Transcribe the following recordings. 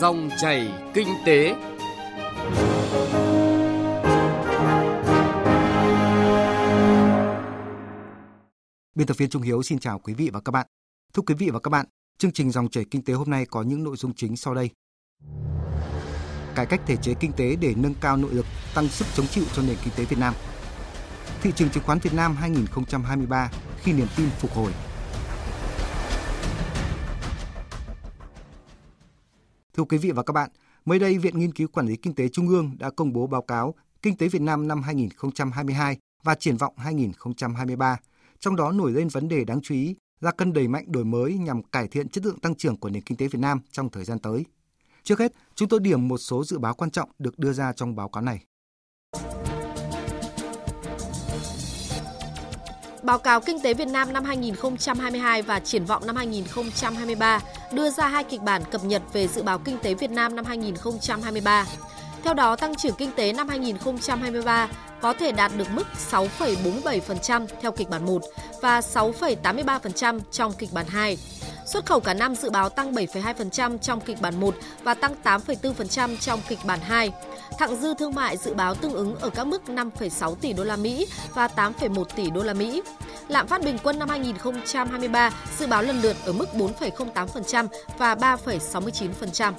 Dòng chảy kinh tế. Biên tập viên Trung Hiếu xin chào quý vị và các bạn. Thưa quý vị và các bạn, chương trình Dòng chảy kinh tế hôm nay có những nội dung chính sau đây. Cải cách thể chế kinh tế để nâng cao nội lực, tăng sức chống chịu cho nền kinh tế Việt Nam. Thị trường chứng khoán Việt Nam 2023 khi niềm tin phục hồi. Thưa quý vị và các bạn, mới đây Viện Nghiên cứu Quản lý Kinh tế Trung ương đã công bố báo cáo Kinh tế Việt Nam năm 2022 và triển vọng 2023. Trong đó nổi lên vấn đề đáng chú ý là cần đẩy mạnh đổi mới nhằm cải thiện chất lượng tăng trưởng của nền kinh tế Việt Nam trong thời gian tới. Trước hết, chúng tôi điểm một số dự báo quan trọng được đưa ra trong báo cáo này. Báo cáo Kinh tế Việt Nam năm 2022 và triển vọng năm 2023 đưa ra hai kịch bản cập nhật về dự báo kinh tế Việt Nam năm 2023. Theo đó, tăng trưởng kinh tế năm 2023 có thể đạt được mức 6,47% theo kịch bản 1 và 6,83% trong kịch bản 2. Xuất khẩu cả năm dự báo tăng 7,2% trong kịch bản 1 và tăng 8,4% trong kịch bản 2. Thặng dư thương mại dự báo tương ứng ở các mức 5,6 tỷ đô la Mỹ và 8,1 tỷ đô la Mỹ. Lạm phát bình quân năm 2023 dự báo lần lượt ở mức 4,08% và 3,69%.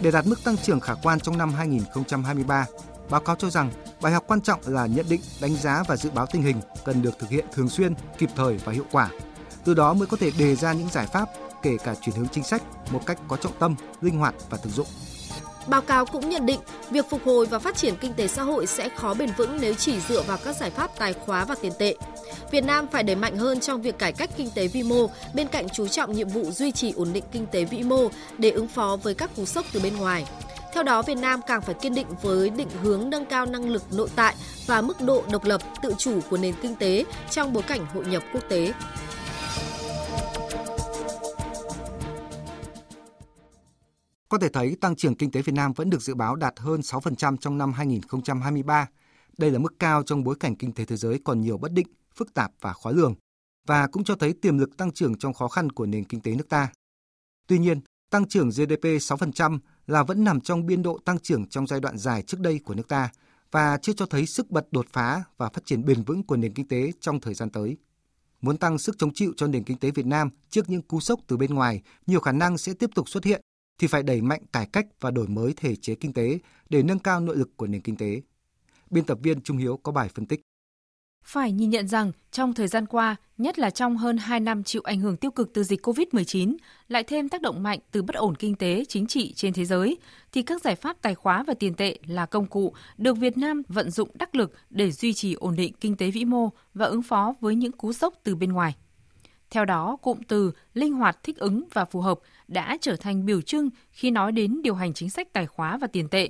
Để đạt mức tăng trưởng khả quan trong năm 2023, báo cáo cho rằng bài học quan trọng là nhận định, đánh giá và dự báo tình hình cần được thực hiện thường xuyên, kịp thời và hiệu quả. Từ đó mới có thể đề ra những giải pháp, kể cả chuyển hướng chính sách một cách có trọng tâm, linh hoạt và thực dụng. Báo cáo cũng nhận định, việc phục hồi và phát triển kinh tế xã hội sẽ khó bền vững nếu chỉ dựa vào các giải pháp tài khóa và tiền tệ. Việt Nam phải đẩy mạnh hơn trong việc cải cách kinh tế vĩ mô, bên cạnh chú trọng nhiệm vụ duy trì ổn định kinh tế vĩ mô để ứng phó với các cú sốc từ bên ngoài. Theo đó, Việt Nam càng phải kiên định với định hướng nâng cao năng lực nội tại và mức độ độc lập, tự chủ của nền kinh tế trong bối cảnh hội nhập quốc tế. Có thể thấy tăng trưởng kinh tế Việt Nam vẫn được dự báo đạt hơn 6% trong năm 2023. Đây là mức cao trong bối cảnh kinh tế thế giới còn nhiều bất định, phức tạp và khó lường và cũng cho thấy tiềm lực tăng trưởng trong khó khăn của nền kinh tế nước ta. Tuy nhiên, tăng trưởng GDP 6% là vẫn nằm trong biên độ tăng trưởng trong giai đoạn dài trước đây của nước ta và chưa cho thấy sức bật đột phá và phát triển bền vững của nền kinh tế trong thời gian tới. Muốn tăng sức chống chịu cho nền kinh tế Việt Nam trước những cú sốc từ bên ngoài, nhiều khả năng sẽ tiếp tục xuất hiện thì phải đẩy mạnh cải cách và đổi mới thể chế kinh tế để nâng cao nội lực của nền kinh tế. Biên tập viên Trung Hiếu có bài phân tích. Phải nhìn nhận rằng trong thời gian qua, nhất là trong hơn 2 năm chịu ảnh hưởng tiêu cực từ dịch COVID-19, lại thêm tác động mạnh từ bất ổn kinh tế, chính trị trên thế giới, thì các giải pháp tài khóa và tiền tệ là công cụ được Việt Nam vận dụng đắc lực để duy trì ổn định kinh tế vĩ mô và ứng phó với những cú sốc từ bên ngoài. Theo đó, cụm từ linh hoạt thích ứng và phù hợp đã trở thành biểu trưng khi nói đến điều hành chính sách tài khóa và tiền tệ.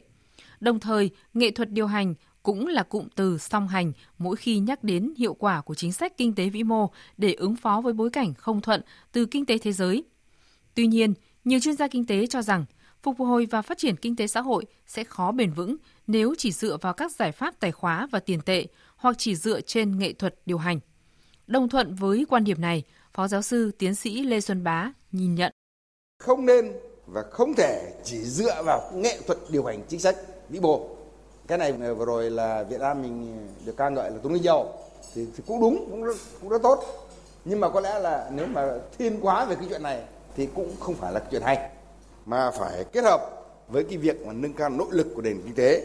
Đồng thời, nghệ thuật điều hành cũng là cụm từ song hành mỗi khi nhắc đến hiệu quả của chính sách kinh tế vĩ mô để ứng phó với bối cảnh không thuận từ kinh tế thế giới. Tuy nhiên, nhiều chuyên gia kinh tế cho rằng phục hồi và phát triển kinh tế xã hội sẽ khó bền vững nếu chỉ dựa vào các giải pháp tài khóa và tiền tệ hoặc chỉ dựa trên nghệ thuật điều hành. Đồng thuận với quan điểm này, Phó giáo sư tiến sĩ Lê Xuân Bá nhìn nhận. Không nên và không thể chỉ dựa vào nghệ thuật điều hành chính sách vĩ mô. Cái này vừa rồi là Việt Nam mình được ca ngợi là tung lý dầu thì, thì cũng đúng, cũng rất, cũng rất tốt. Nhưng mà có lẽ là nếu mà thiên quá về cái chuyện này thì cũng không phải là chuyện hay. Mà phải kết hợp với cái việc mà nâng cao nỗ lực của nền kinh tế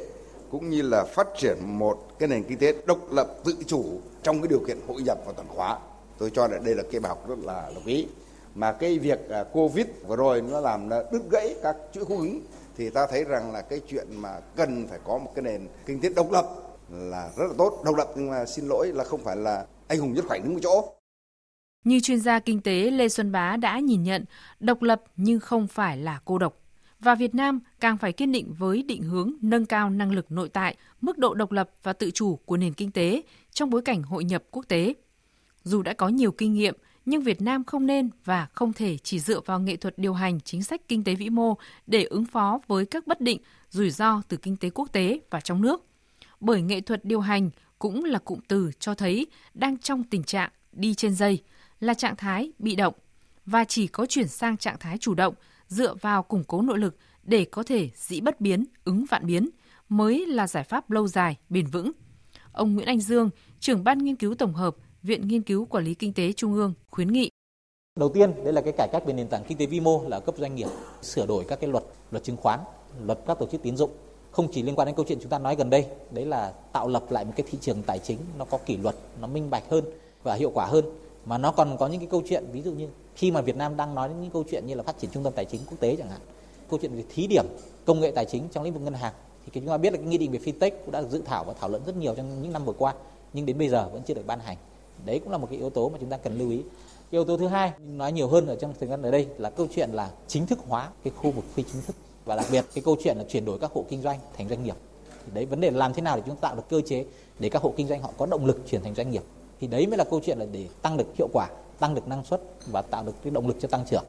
cũng như là phát triển một cái nền kinh tế độc lập tự chủ trong cái điều kiện hội nhập và toàn khóa tôi cho là đây là cái bài học rất là lưu ý mà cái việc à, covid vừa rồi nó làm đứt gãy các chuỗi cung ứng thì ta thấy rằng là cái chuyện mà cần phải có một cái nền kinh tế độc lập là rất là tốt độc lập nhưng mà xin lỗi là không phải là anh hùng nhất khoảnh đứng một chỗ như chuyên gia kinh tế Lê Xuân Bá đã nhìn nhận, độc lập nhưng không phải là cô độc. Và Việt Nam càng phải kiên định với định hướng nâng cao năng lực nội tại, mức độ độc lập và tự chủ của nền kinh tế trong bối cảnh hội nhập quốc tế. Dù đã có nhiều kinh nghiệm, nhưng Việt Nam không nên và không thể chỉ dựa vào nghệ thuật điều hành chính sách kinh tế vĩ mô để ứng phó với các bất định, rủi ro từ kinh tế quốc tế và trong nước. Bởi nghệ thuật điều hành cũng là cụm từ cho thấy đang trong tình trạng đi trên dây, là trạng thái bị động. và chỉ có chuyển sang trạng thái chủ động, dựa vào củng cố nội lực để có thể dĩ bất biến, ứng vạn biến mới là giải pháp lâu dài, bền vững. Ông Nguyễn Anh Dương, trưởng ban nghiên cứu tổng hợp, Viện Nghiên cứu Quản lý Kinh tế Trung ương khuyến nghị. Đầu tiên, đây là cái cải cách về nền tảng kinh tế vi mô là cấp doanh nghiệp, sửa đổi các cái luật, luật chứng khoán, luật các tổ chức tín dụng. Không chỉ liên quan đến câu chuyện chúng ta nói gần đây, đấy là tạo lập lại một cái thị trường tài chính nó có kỷ luật, nó minh bạch hơn và hiệu quả hơn. Mà nó còn có những cái câu chuyện ví dụ như khi mà Việt Nam đang nói đến những câu chuyện như là phát triển trung tâm tài chính quốc tế chẳng hạn, câu chuyện về thí điểm công nghệ tài chính trong lĩnh vực ngân hàng thì chúng ta biết là cái nghị định về fintech cũng đã được dự thảo và thảo luận rất nhiều trong những năm vừa qua nhưng đến bây giờ vẫn chưa được ban hành đấy cũng là một cái yếu tố mà chúng ta cần lưu ý. Yếu tố thứ hai nói nhiều hơn ở trong thời gian ở đây là câu chuyện là chính thức hóa cái khu vực phi chính thức. Và đặc biệt cái câu chuyện là chuyển đổi các hộ kinh doanh thành doanh nghiệp. Thì đấy vấn đề làm thế nào để chúng ta tạo được cơ chế để các hộ kinh doanh họ có động lực chuyển thành doanh nghiệp? Thì đấy mới là câu chuyện là để tăng được hiệu quả tăng được năng suất và tạo được cái động lực cho tăng trưởng.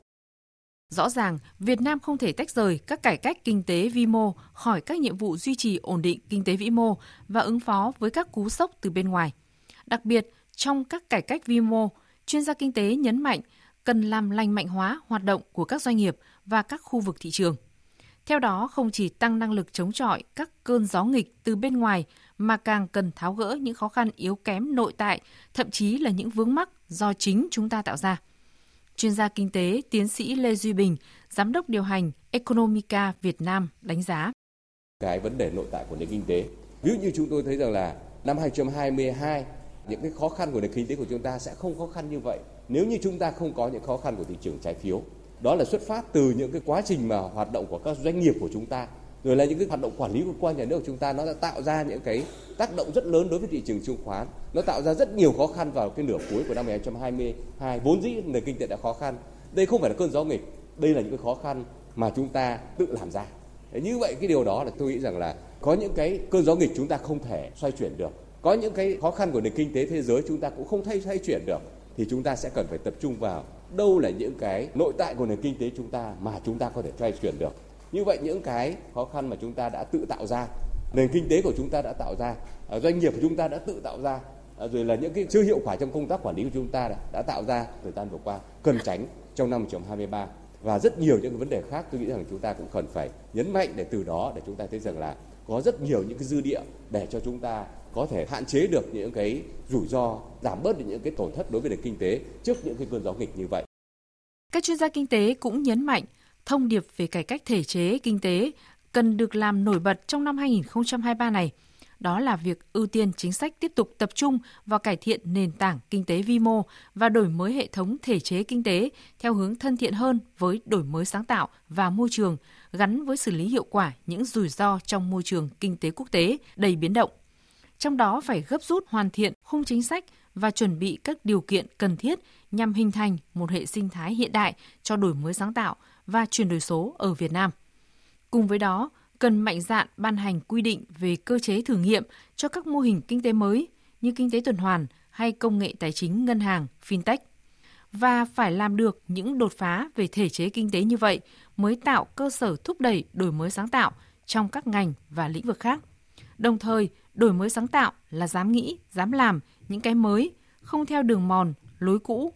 Rõ ràng, Việt Nam không thể tách rời các cải cách kinh tế vi mô khỏi các nhiệm vụ duy trì ổn định kinh tế vĩ mô và ứng phó với các cú sốc từ bên ngoài. Đặc biệt, trong các cải cách vi mô, chuyên gia kinh tế nhấn mạnh cần làm lành mạnh hóa hoạt động của các doanh nghiệp và các khu vực thị trường. Theo đó, không chỉ tăng năng lực chống chọi các cơn gió nghịch từ bên ngoài mà càng cần tháo gỡ những khó khăn yếu kém nội tại, thậm chí là những vướng mắc do chính chúng ta tạo ra. Chuyên gia kinh tế tiến sĩ Lê Duy Bình, giám đốc điều hành Economica Việt Nam đánh giá. Cái vấn đề nội tại của nền kinh tế, ví dụ như chúng tôi thấy rằng là năm 2022 những cái khó khăn của nền kinh tế của chúng ta sẽ không khó khăn như vậy. Nếu như chúng ta không có những khó khăn của thị trường trái phiếu. Đó là xuất phát từ những cái quá trình mà hoạt động của các doanh nghiệp của chúng ta, rồi là những cái hoạt động quản lý của quan nhà nước của chúng ta, nó đã tạo ra những cái tác động rất lớn đối với thị trường chứng khoán. Nó tạo ra rất nhiều khó khăn vào cái nửa cuối của năm 2022 vốn dĩ nền kinh tế đã khó khăn. Đây không phải là cơn gió nghịch, đây là những cái khó khăn mà chúng ta tự làm ra. Như vậy, cái điều đó là tôi nghĩ rằng là có những cái cơn gió nghịch chúng ta không thể xoay chuyển được có những cái khó khăn của nền kinh tế thế giới chúng ta cũng không thay thay chuyển được thì chúng ta sẽ cần phải tập trung vào đâu là những cái nội tại của nền kinh tế chúng ta mà chúng ta có thể thay chuyển được như vậy những cái khó khăn mà chúng ta đã tự tạo ra nền kinh tế của chúng ta đã tạo ra doanh nghiệp của chúng ta đã tự tạo ra rồi là những cái chưa hiệu quả trong công tác quản lý của chúng ta đã, đã tạo ra thời gian vừa qua cần tránh trong năm 2023 và rất nhiều những cái vấn đề khác tôi nghĩ rằng chúng ta cũng cần phải nhấn mạnh để từ đó để chúng ta thấy rằng là có rất nhiều những cái dư địa để cho chúng ta có thể hạn chế được những cái rủi ro giảm bớt được những cái tổn thất đối với nền kinh tế trước những cái cơn gió nghịch như vậy. Các chuyên gia kinh tế cũng nhấn mạnh thông điệp về cải cách thể chế kinh tế cần được làm nổi bật trong năm 2023 này. Đó là việc ưu tiên chính sách tiếp tục tập trung vào cải thiện nền tảng kinh tế vi mô và đổi mới hệ thống thể chế kinh tế theo hướng thân thiện hơn với đổi mới sáng tạo và môi trường, gắn với xử lý hiệu quả những rủi ro trong môi trường kinh tế quốc tế đầy biến động. Trong đó phải gấp rút hoàn thiện khung chính sách và chuẩn bị các điều kiện cần thiết nhằm hình thành một hệ sinh thái hiện đại cho đổi mới sáng tạo và chuyển đổi số ở Việt Nam. Cùng với đó, cần mạnh dạn ban hành quy định về cơ chế thử nghiệm cho các mô hình kinh tế mới như kinh tế tuần hoàn hay công nghệ tài chính ngân hàng, fintech. Và phải làm được những đột phá về thể chế kinh tế như vậy mới tạo cơ sở thúc đẩy đổi mới sáng tạo trong các ngành và lĩnh vực khác. Đồng thời, đổi mới sáng tạo là dám nghĩ, dám làm những cái mới, không theo đường mòn, lối cũ.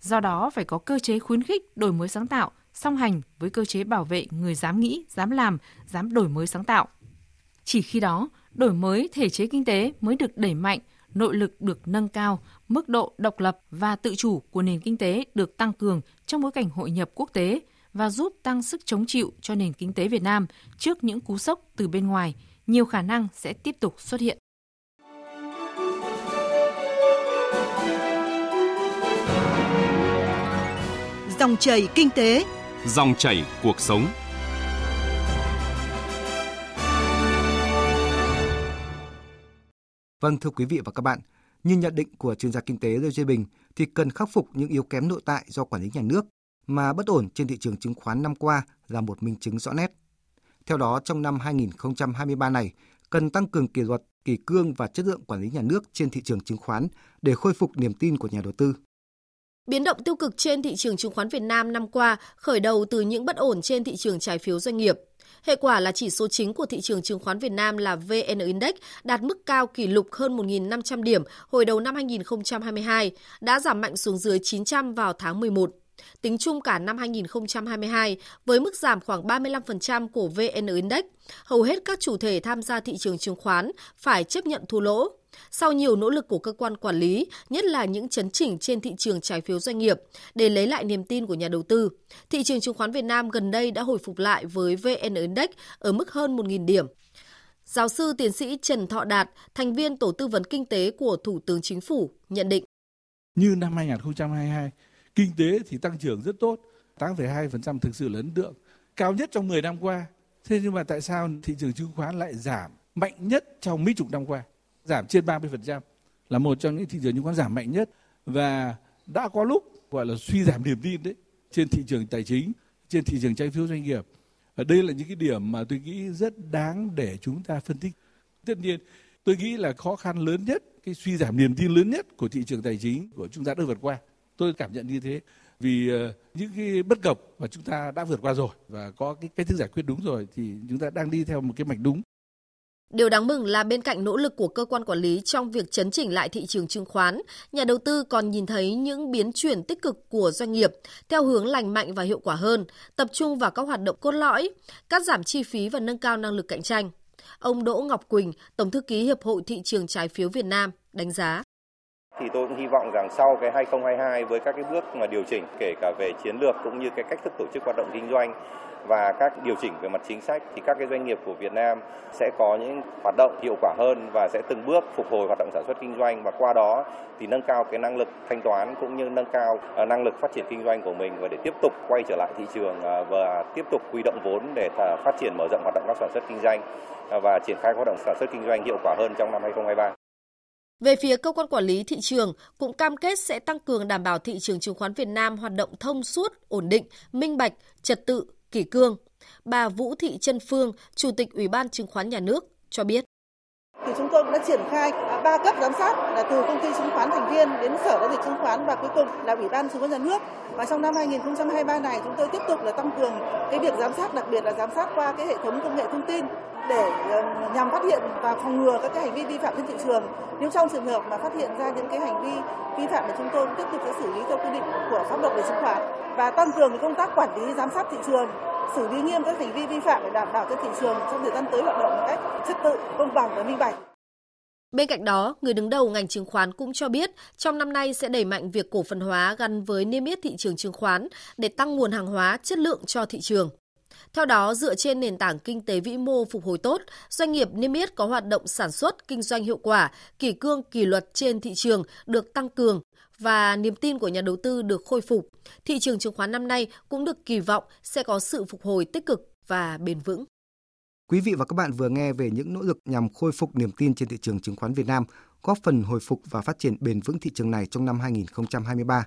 Do đó phải có cơ chế khuyến khích đổi mới sáng tạo song hành với cơ chế bảo vệ người dám nghĩ, dám làm, dám đổi mới sáng tạo. Chỉ khi đó, đổi mới thể chế kinh tế mới được đẩy mạnh, nội lực được nâng cao, mức độ độc lập và tự chủ của nền kinh tế được tăng cường trong bối cảnh hội nhập quốc tế và giúp tăng sức chống chịu cho nền kinh tế Việt Nam trước những cú sốc từ bên ngoài, nhiều khả năng sẽ tiếp tục xuất hiện. Dòng chảy kinh tế Dòng chảy cuộc sống. Vâng thưa quý vị và các bạn, như nhận định của chuyên gia kinh tế Lê Duy Bình thì cần khắc phục những yếu kém nội tại do quản lý nhà nước mà bất ổn trên thị trường chứng khoán năm qua là một minh chứng rõ nét. Theo đó, trong năm 2023 này, cần tăng cường kỷ luật, kỷ cương và chất lượng quản lý nhà nước trên thị trường chứng khoán để khôi phục niềm tin của nhà đầu tư. Biến động tiêu cực trên thị trường chứng khoán Việt Nam năm qua khởi đầu từ những bất ổn trên thị trường trái phiếu doanh nghiệp. Hệ quả là chỉ số chính của thị trường chứng khoán Việt Nam là VN Index đạt mức cao kỷ lục hơn 1.500 điểm hồi đầu năm 2022, đã giảm mạnh xuống dưới 900 vào tháng 11 tính chung cả năm 2022 với mức giảm khoảng 35% của VN Index, hầu hết các chủ thể tham gia thị trường chứng khoán phải chấp nhận thua lỗ. Sau nhiều nỗ lực của cơ quan quản lý, nhất là những chấn chỉnh trên thị trường trái phiếu doanh nghiệp để lấy lại niềm tin của nhà đầu tư, thị trường chứng khoán Việt Nam gần đây đã hồi phục lại với VN Index ở mức hơn 1.000 điểm. Giáo sư tiến sĩ Trần Thọ Đạt, thành viên Tổ tư vấn kinh tế của Thủ tướng Chính phủ, nhận định. Như năm 2022, kinh tế thì tăng trưởng rất tốt, 8,2% thực sự là ấn tượng, cao nhất trong 10 năm qua. Thế nhưng mà tại sao thị trường chứng khoán lại giảm mạnh nhất trong mấy chục năm qua? Giảm trên 30% là một trong những thị trường chứng khoán giảm mạnh nhất và đã có lúc gọi là suy giảm niềm tin đấy trên thị trường tài chính, trên thị trường trái phiếu doanh nghiệp và đây là những cái điểm mà tôi nghĩ rất đáng để chúng ta phân tích. Tất nhiên, tôi nghĩ là khó khăn lớn nhất, cái suy giảm niềm tin lớn nhất của thị trường tài chính của chúng ta đã vượt qua. Tôi cảm nhận như thế vì ờ, những cái bất cập mà chúng ta đã vượt qua rồi và có cái cách thức giải quyết đúng rồi thì chúng ta đang đi theo một cái mạch đúng. Điều đáng mừng là bên cạnh nỗ lực của cơ quan quản lý trong việc chấn chỉnh lại thị trường chứng khoán, nhà đầu tư còn nhìn thấy những biến chuyển tích cực của doanh nghiệp theo hướng lành mạnh và hiệu quả hơn, tập trung vào các hoạt động cốt lõi, cắt giảm chi phí và nâng cao năng lực cạnh tranh. Ông Đỗ Ngọc Quỳnh, Tổng thư ký Hiệp hội Thị trường Trái phiếu Việt Nam, đánh giá thì tôi cũng hy vọng rằng sau cái 2022 với các cái bước mà điều chỉnh, kể cả về chiến lược cũng như cái cách thức tổ chức hoạt động kinh doanh và các điều chỉnh về mặt chính sách, thì các cái doanh nghiệp của Việt Nam sẽ có những hoạt động hiệu quả hơn và sẽ từng bước phục hồi hoạt động sản xuất kinh doanh và qua đó thì nâng cao cái năng lực thanh toán cũng như nâng cao à, năng lực phát triển kinh doanh của mình và để tiếp tục quay trở lại thị trường à, và tiếp tục huy động vốn để phát triển mở rộng hoạt động các sản xuất kinh doanh à, và triển khai hoạt động sản xuất kinh doanh hiệu quả hơn trong năm 2023. Về phía cơ quan quản lý thị trường cũng cam kết sẽ tăng cường đảm bảo thị trường chứng khoán Việt Nam hoạt động thông suốt, ổn định, minh bạch, trật tự, kỷ cương. Bà Vũ Thị Trân Phương, Chủ tịch Ủy ban Chứng khoán Nhà nước cho biết. Thì chúng tôi cũng đã triển khai ba cấp giám sát là từ công ty chứng khoán thành viên đến sở giao dịch chứng khoán và cuối cùng là Ủy ban chứng khoán nhà nước. Và trong năm 2023 này, chúng tôi tiếp tục là tăng cường cái việc giám sát, đặc biệt là giám sát qua cái hệ thống công nghệ thông tin để ờ, nhằm phát hiện và phòng ngừa các cái hành vi vi phạm trên thị trường. Nếu trong trường hợp mà phát hiện ra những cái hành vi vi phạm thì chúng tôi tiếp tục sẽ xử lý theo quy định của pháp luật về chứng khoán và tăng cường công tác quản lý giám sát thị trường xử lý nghiêm các hành vi vi phạm để đảm bảo cho thị trường trong thời gian tới hoạt động một cách trật tự, công bằng và minh bạch. Bên cạnh đó, người đứng đầu ngành chứng khoán cũng cho biết trong năm nay sẽ đẩy mạnh việc cổ phần hóa gắn với niêm yết thị trường chứng khoán để tăng nguồn hàng hóa chất lượng cho thị trường. Theo đó, dựa trên nền tảng kinh tế vĩ mô phục hồi tốt, doanh nghiệp niêm yết có hoạt động sản xuất, kinh doanh hiệu quả, kỷ cương, kỷ luật trên thị trường được tăng cường và niềm tin của nhà đầu tư được khôi phục. Thị trường chứng khoán năm nay cũng được kỳ vọng sẽ có sự phục hồi tích cực và bền vững. Quý vị và các bạn vừa nghe về những nỗ lực nhằm khôi phục niềm tin trên thị trường chứng khoán Việt Nam, góp phần hồi phục và phát triển bền vững thị trường này trong năm 2023.